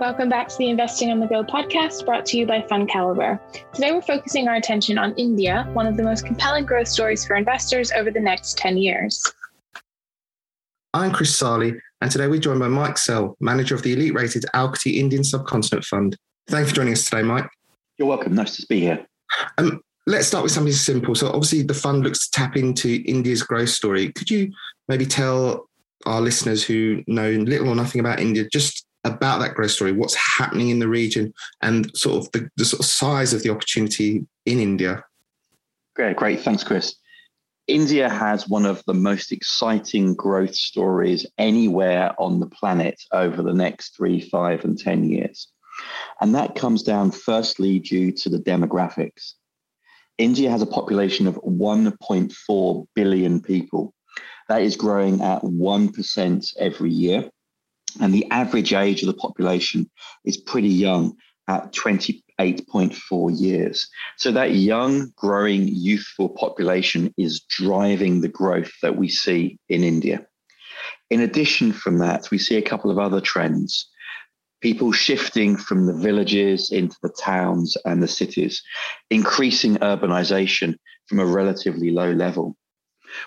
Welcome back to the Investing on the Go podcast brought to you by FundCalibre. Today we're focusing our attention on India, one of the most compelling growth stories for investors over the next 10 years. I'm Chris Salih, and today we're joined by Mike Sell, manager of the elite rated Alquity Indian Subcontinent Fund. Thank you for joining us today, Mike. You're welcome. Nice to be here. Um, let's start with something simple. So, obviously, the fund looks to tap into India's growth story. Could you maybe tell our listeners who know little or nothing about India just about that growth story, what's happening in the region, and sort of the, the sort of size of the opportunity in India. Great, great. Thanks, Chris. India has one of the most exciting growth stories anywhere on the planet over the next three, five, and 10 years. And that comes down firstly due to the demographics. India has a population of 1.4 billion people. That is growing at 1% every year. And the average age of the population is pretty young at 28.4 years. So that young, growing, youthful population is driving the growth that we see in India. In addition from that, we see a couple of other trends. People shifting from the villages into the towns and the cities, increasing urbanization from a relatively low level.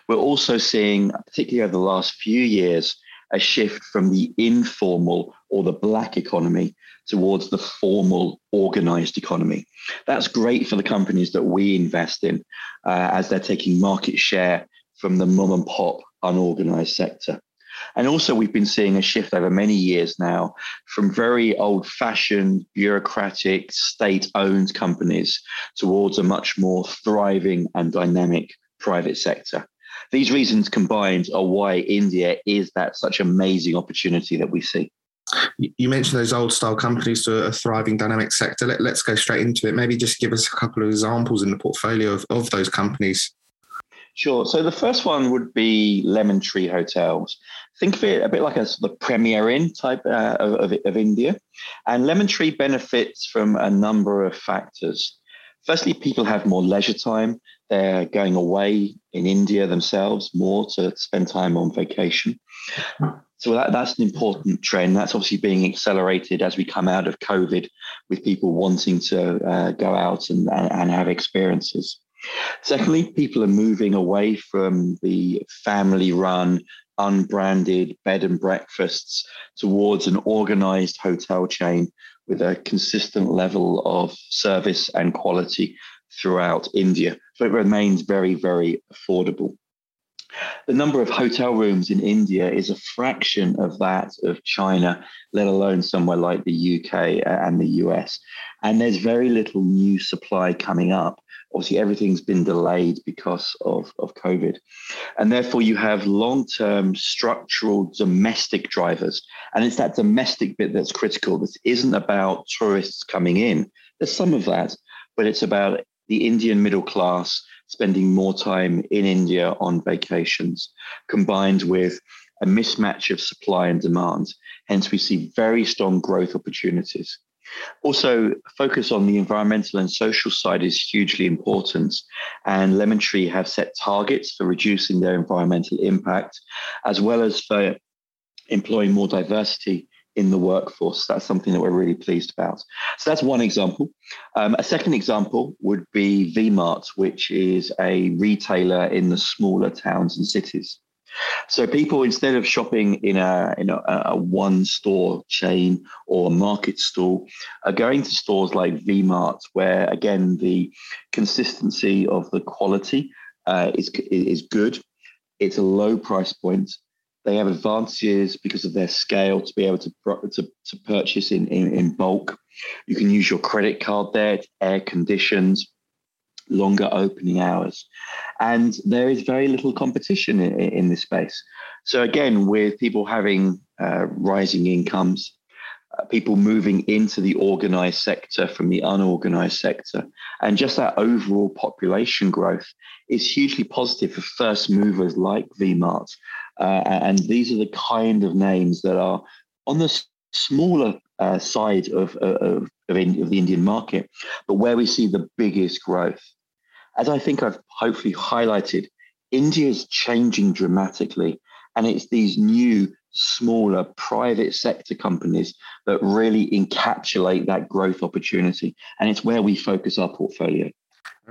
We're also seeing, particularly over the last few years, a shift from the informal or the black economy towards the formal organized economy. That's great for the companies that we invest in uh, as they're taking market share from the mom and pop unorganized sector. And also, we've been seeing a shift over many years now from very old fashioned, bureaucratic, state owned companies towards a much more thriving and dynamic private sector. These reasons combined are why India is that such amazing opportunity that we see. You mentioned those old style companies to a thriving dynamic sector. Let, us go straight into it. Maybe just give us a couple of examples in the portfolio of, of those companies. Sure. So the first one would be Lemon Tree Hotels. Think of it a bit like a sort of Premier Inn type uh, of, of India. And Lemon Tree benefits from a number of factors. Firstly, people have more leisure time. They're going away in India themselves more to spend time on vacation. So that, that's an important trend. That's obviously being accelerated as we come out of COVID with people wanting to uh, go out and, and have experiences. Secondly, people are moving away from the family run, unbranded bed and breakfasts towards an organized hotel chain with a consistent level of service and quality throughout India. So it remains very, very affordable. The number of hotel rooms in India is a fraction of that of China, let alone somewhere like the UK and the US. And there's very little new supply coming up. Obviously, everything's been delayed because of, of COVID. And therefore, you have long term structural domestic drivers. And it's that domestic bit that's critical. This isn't about tourists coming in, there's some of that, but it's about the Indian middle class spending more time in India on vacations, combined with a mismatch of supply and demand. Hence, we see very strong growth opportunities. Also, focus on the environmental and social side is hugely important. And Lemon Tree have set targets for reducing their environmental impact, as well as for employing more diversity in the workforce. That's something that we're really pleased about. So that's one example. Um, a second example would be VMart, which is a retailer in the smaller towns and cities. So people, instead of shopping in a in a, a one store chain or market stall, are going to stores like VMart, where again the consistency of the quality uh, is is good. It's a low price point, they have advantages because of their scale to be able to, to, to purchase in, in, in bulk. You can use your credit card there, it's air conditioned, longer opening hours. And there is very little competition in, in this space. So, again, with people having uh, rising incomes, uh, people moving into the organized sector from the unorganized sector, and just that overall population growth is hugely positive for first movers like VMart uh, and these are the kind of names that are on the smaller uh, side of, of, of, in, of the Indian market, but where we see the biggest growth. As I think I've hopefully highlighted, India is changing dramatically, and it's these new smaller private sector companies that really encapsulate that growth opportunity. And it's where we focus our portfolio.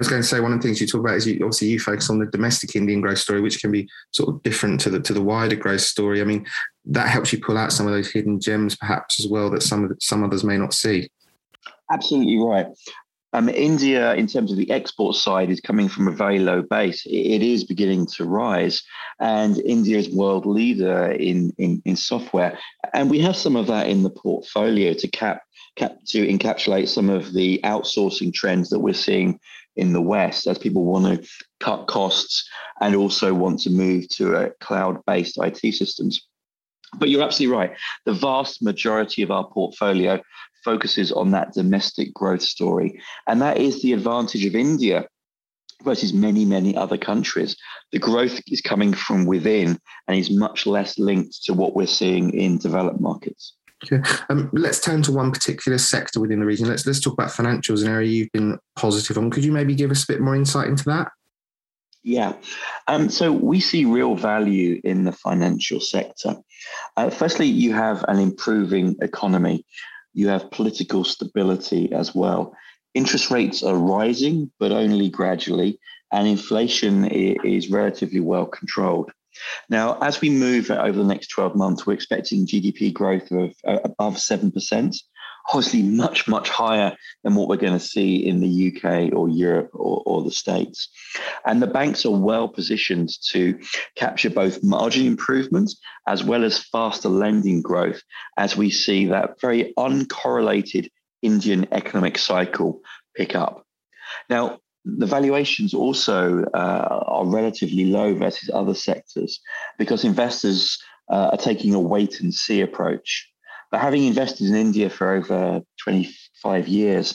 I was going to say one of the things you talk about is you, obviously you focus on the domestic Indian growth story, which can be sort of different to the to the wider growth story. I mean, that helps you pull out some of those hidden gems, perhaps as well, that some some others may not see. Absolutely right. Um, India, in terms of the export side, is coming from a very low base. It is beginning to rise, and India is world leader in, in, in software. And we have some of that in the portfolio to cap to encapsulate some of the outsourcing trends that we're seeing in the West as people want to cut costs and also want to move to a cloud-based IT systems. But you're absolutely right. The vast majority of our portfolio focuses on that domestic growth story. And that is the advantage of India versus many, many other countries. The growth is coming from within and is much less linked to what we're seeing in developed markets. Okay. Um, let's turn to one particular sector within the region. Let's let's talk about financials, an area you've been positive on. Could you maybe give us a bit more insight into that? Yeah. Um, so we see real value in the financial sector. Uh, firstly, you have an improving economy you have political stability as well. Interest rates are rising, but only gradually, and inflation is relatively well controlled. Now, as we move over the next 12 months, we're expecting GDP growth of uh, above 7% obviously much, much higher than what we're going to see in the UK or Europe or, or the States. And the banks are well positioned to capture both margin improvements as well as faster lending growth as we see that very uncorrelated Indian economic cycle pick up. Now, the valuations also uh, are relatively low versus other sectors because investors uh, are taking a wait and see approach. But having invested in India for over 25 years,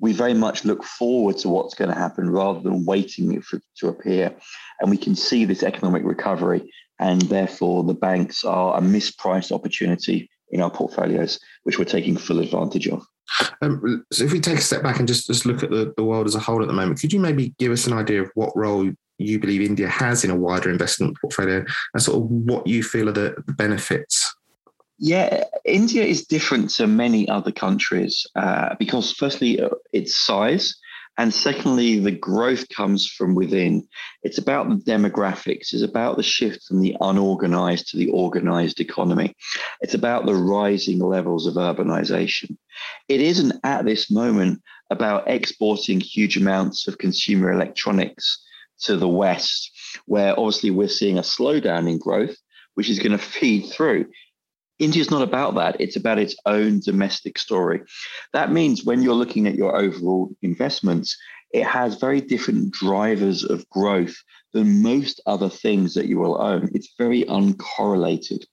we very much look forward to what's going to happen rather than waiting for it to appear. And we can see this economic recovery, and therefore the banks are a mispriced opportunity in our portfolios, which we're taking full advantage of. Um, so, if we take a step back and just, just look at the, the world as a whole at the moment, could you maybe give us an idea of what role you believe India has in a wider investment portfolio and sort of what you feel are the benefits? Yeah, India is different to many other countries uh, because, firstly, uh, its size, and secondly, the growth comes from within. It's about the demographics, it's about the shift from the unorganized to the organized economy, it's about the rising levels of urbanization. It isn't at this moment about exporting huge amounts of consumer electronics to the West, where obviously we're seeing a slowdown in growth, which is going to feed through. India is not about that. It's about its own domestic story. That means when you're looking at your overall investments, it has very different drivers of growth than most other things that you will own. It's very uncorrelated.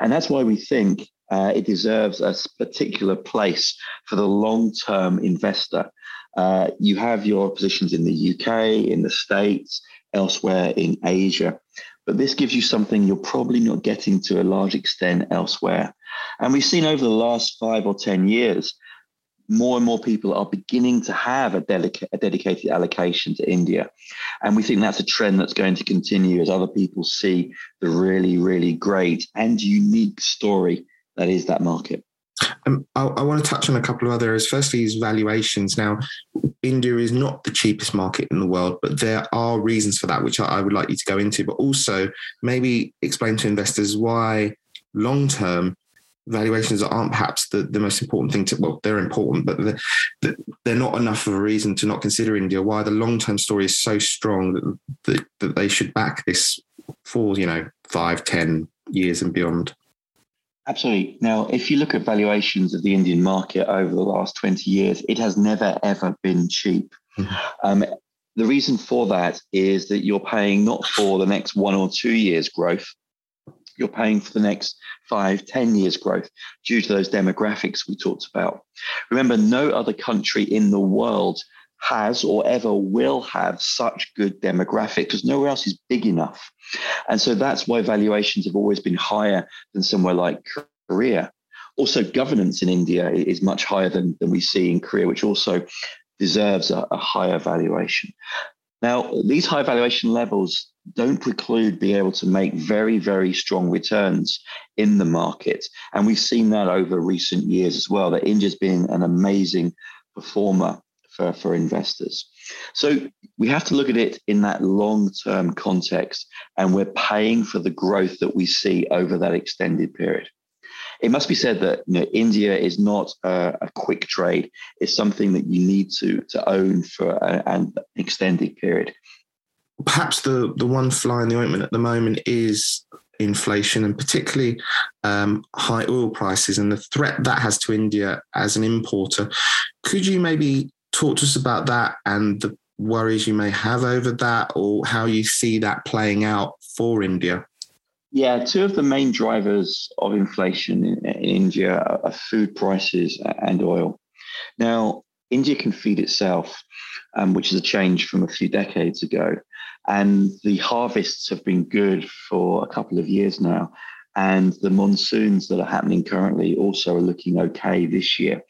And that's why we think uh, it deserves a particular place for the long term investor. Uh, you have your positions in the UK, in the States, elsewhere in Asia. But this gives you something you're probably not getting to a large extent elsewhere. And we've seen over the last five or 10 years, more and more people are beginning to have a, dedica- a, dedicated allocation to India. And we think that's a trend that's going to continue as other people see the really, really great and unique story that is that market. Um, I, I, want to touch on a couple of other areas. Firstly, is valuations. Now, India is not the cheapest market in the world, but there are reasons for that, which I, I would like you to go into. But also, maybe explain to investors why long term valuations aren't perhaps the, the most important thing to well they're important but they're, they're not enough of a reason to not consider india why the long-term story is so strong that, that, that they should back this for you know five ten years and beyond Absolutely. Now, if you look at valuations of the Indian market over the last 20 years, it has never, ever been cheap. Mm-hmm. Um, the reason for that is that you're paying not for the next one or two years' growth, you're paying for the next five, ten years' growth due to those demographics we talked about. Remember, no other country in the world has or ever will have such good demographic because nowhere else is big enough. And so that's why valuations have always been higher than somewhere like Korea. Also, governance in India is much higher than, than we see in Korea, which also deserves a, a higher valuation. Now, these high valuation levels don't preclude being able to make very, very strong returns in the market. And we've seen that over recent years as well, that India's been an amazing performer for, for investors. So we have to look at it in that long term context, and we're paying for the growth that we see over that extended period. It must be said that you know, India is not a, a, quick trade. It's something that you need to, to own for a, an extended period. Perhaps the, the one fly in the ointment at the moment is inflation and particularly um, high oil prices and the threat that has to India as an importer. Could you maybe talk to us about that and the worries you may have over that or how you see that playing out for India? Yeah, two of the main drivers of inflation in, in India are food prices and oil. Now, India can feed itself, um, which is a change from a few decades ago. And the harvests have been good for a couple of years now. And the monsoons that are happening currently also are looking okay this year.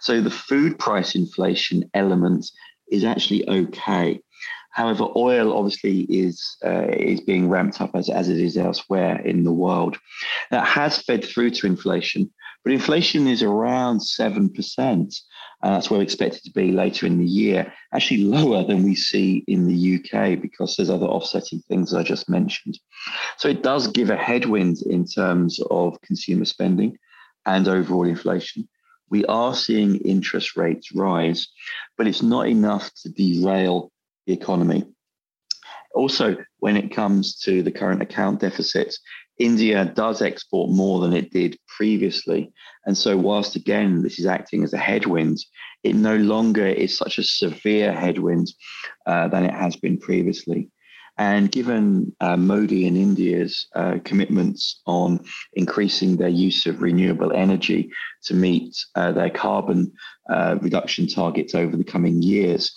So the food price inflation element is actually okay. However, oil obviously is uh, is being ramped up as, as it is elsewhere in the world. That has fed through to inflation, but inflation is around seven percent. Uh, that's where we expect it to be later in the year. Actually, lower than we see in the UK because there's other offsetting things I just mentioned. So it does give a headwind in terms of consumer spending and overall inflation. We are seeing interest rates rise, but it's not enough to derail the economy. Also, when it comes to the current account deficits, India does export more than it did previously. And so, whilst again, this is acting as a headwind, it no longer is such a severe headwind uh, than it has been previously. And given uh, Modi and India's uh, commitments on increasing their use of renewable energy to meet uh, their carbon uh, reduction targets over the coming years,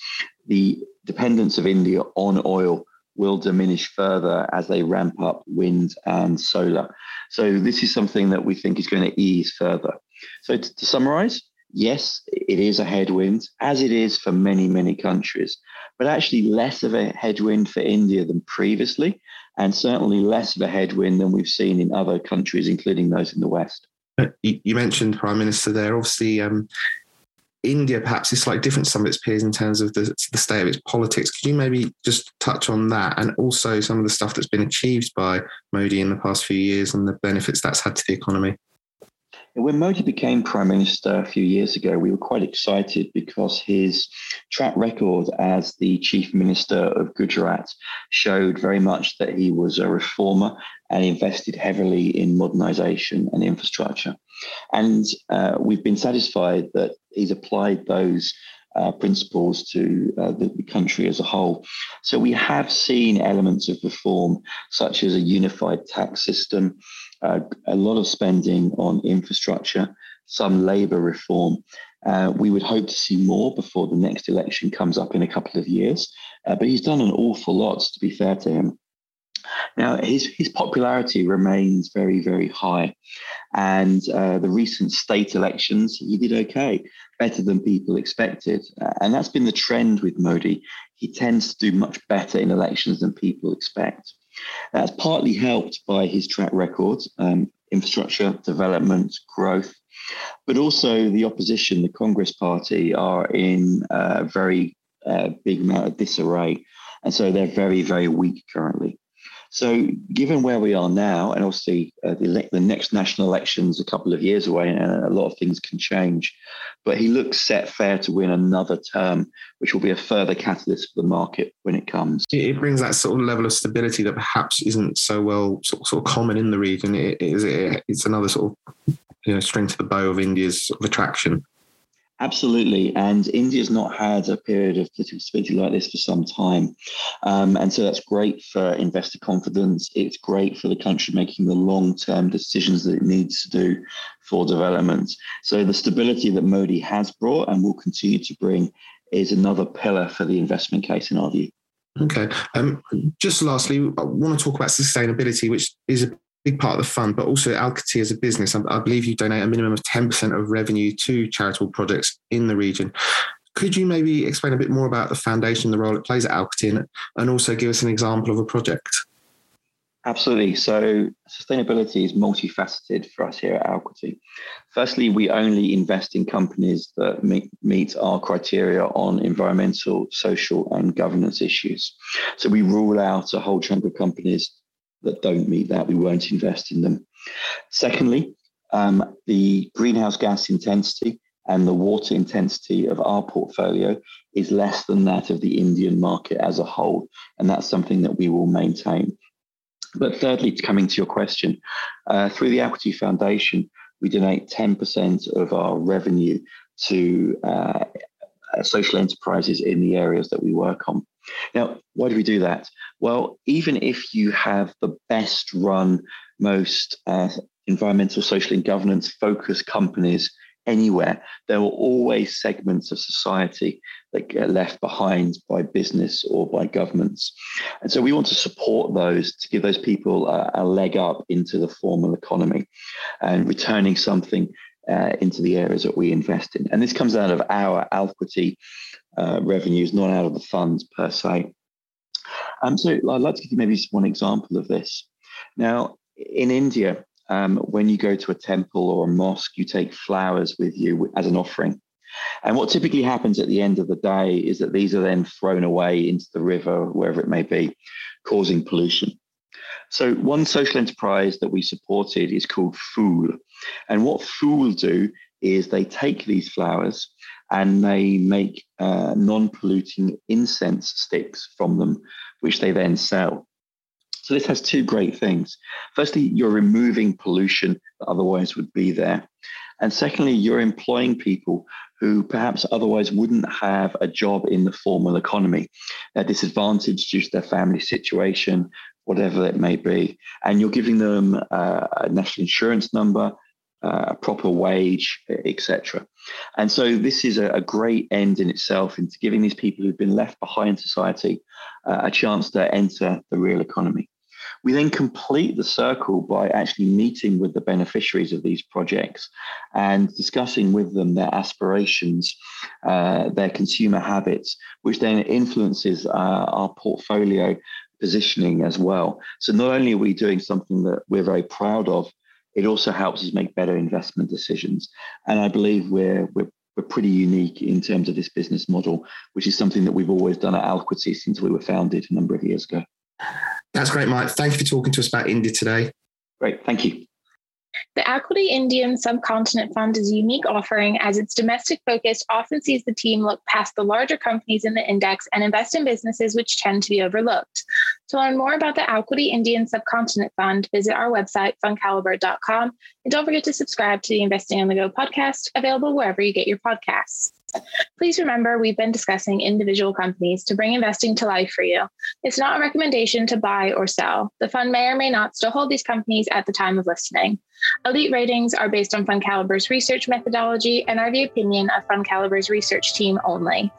the dependence of India on oil will diminish further as they ramp up wind and solar. So this is something that we think is going to ease further. So to, to summarize, yes, it is a headwind, as it is for many, many countries, but actually less of a headwind for India than previously, and certainly less of a headwind than we've seen in other countries, including those in the West. You mentioned Prime Minister there. Obviously, um, India perhaps is slightly different to some of its peers in terms of the, the state of its politics. Could you maybe just touch on that and also some of the stuff that's been achieved by Modi in the past few years and the benefits that's had to the economy? When Modi became prime minister a few years ago, we were quite excited because his track record as the chief minister of Gujarat showed very much that he was a reformer and invested heavily in modernization and infrastructure. And uh, we've been satisfied that he's applied those uh, principles to uh, the, the, country as a whole. So we have seen elements of reform, such as a unified tax system, uh, a lot of spending on infrastructure, some labour reform. Uh, we would hope to see more before the next election comes up in a couple of years. Uh, but he's done an awful lot, to be fair to him. Now, his, his popularity remains very, very high. And uh, the recent state elections, he did okay, better than people expected. Uh, and that's been the trend with Modi. He tends to do much better in elections than people expect. That's partly helped by his track record, um, infrastructure, development, growth, but also the opposition, the Congress Party, are in a very uh, big amount of disarray. And so they're very, very weak currently. So, given where we are now, and obviously uh, the, the next national elections a couple of years away, and a lot of things can change, but he looks set fair to win another term, which will be a further catalyst for the market when it comes. It brings that sort of level of stability that perhaps isn't so well sort, sort of common in the region. It it, it's another sort of you know string to the bow of India's sort of attraction. Absolutely. And India's not had a period of political stability like this for some time. Um, and so that's great for investor confidence. It's great for the country making the long term decisions that it needs to do for development. So the stability that Modi has brought and will continue to bring is another pillar for the investment case in our view. Okay. Um, just lastly, I want to talk about sustainability, which is a big part of the fund, but also Alquity as a business. I, believe you donate a minimum of 10% of revenue to charitable projects in the region. Could you maybe explain a bit more about the foundation, the role it plays at Alquity, and also give us an example of a project? Absolutely. So sustainability is multifaceted for us here at Alquity. Firstly, we only invest in companies that meet, meet our criteria on environmental, social, and governance issues. So we rule out a whole chunk of companies that don't meet that. We won't invest in them. Secondly, um, the greenhouse gas intensity and the water intensity of our portfolio is less than that of the Indian market as a whole. And that's something that we will maintain. But thirdly, coming to your question, uh, through the Alquity Foundation, we donate 10% of our revenue to uh, social enterprises in the areas that we work on. Now, why do we do that? Well, even if you have the best run, most uh, environmental, social, and governance focused companies anywhere, there are always segments of society that get left behind by business or by governments. And so we want to support those to give those people a, a leg up into the formal economy and returning something uh, into the areas that we invest in. And this comes out of our Alquity uh, revenues, not out of the funds per se. Um, so I'd like to give you maybe just one example of this. Now, in India, um, when you go to a temple or a mosque, you take flowers with you as an offering. And what typically happens at the end of the day is that these are then thrown away into the river, wherever it may be, causing pollution. So, one social enterprise that we supported is called Phool. And what Phool do is they take these flowers and they make uh, non polluting incense sticks from them, which they then sell. So this has two great things. Firstly, you're removing pollution that otherwise would be there. And secondly, you're employing people who perhaps otherwise wouldn't have a job in the formal economy. They're disadvantaged due to their family situation, whatever it may be. And you're giving them uh, a national insurance number, uh, a proper wage, etc. And so this is a, a, great end in itself into giving these people who've been left behind in society uh, a chance to enter the real economy. We then complete the circle by actually meeting with the beneficiaries of these projects and discussing with them their aspirations, uh, their consumer habits, which then influences uh, our portfolio positioning as well. So not only are we doing something that we're very proud of, it also helps us make better investment decisions. And I believe we're we're we're pretty unique in terms of this business model, which is something that we've always done at Alquity since we were founded a number of years ago. That's great, Mike. Thank you for talking to us about India today. Great. Thank you. The Alquity Indian Subcontinent Fund is a unique offering as its domestic focus often sees the team look past the larger companies in the index and invest in businesses which tend to be overlooked. To learn more about the Alquity Indian Subcontinent Fund, visit our website, fundcalibre.com, and don't forget to subscribe to the Investing on the Go podcast, available wherever you get your podcasts. Please remember, we've been discussing individual companies to bring investing to life for you. It's not a recommendation to buy or sell. The fund may or may not still hold these companies at the time of listening. Elite ratings are based on FundCalibre's research methodology and are the opinion of FundCalibre's research team only.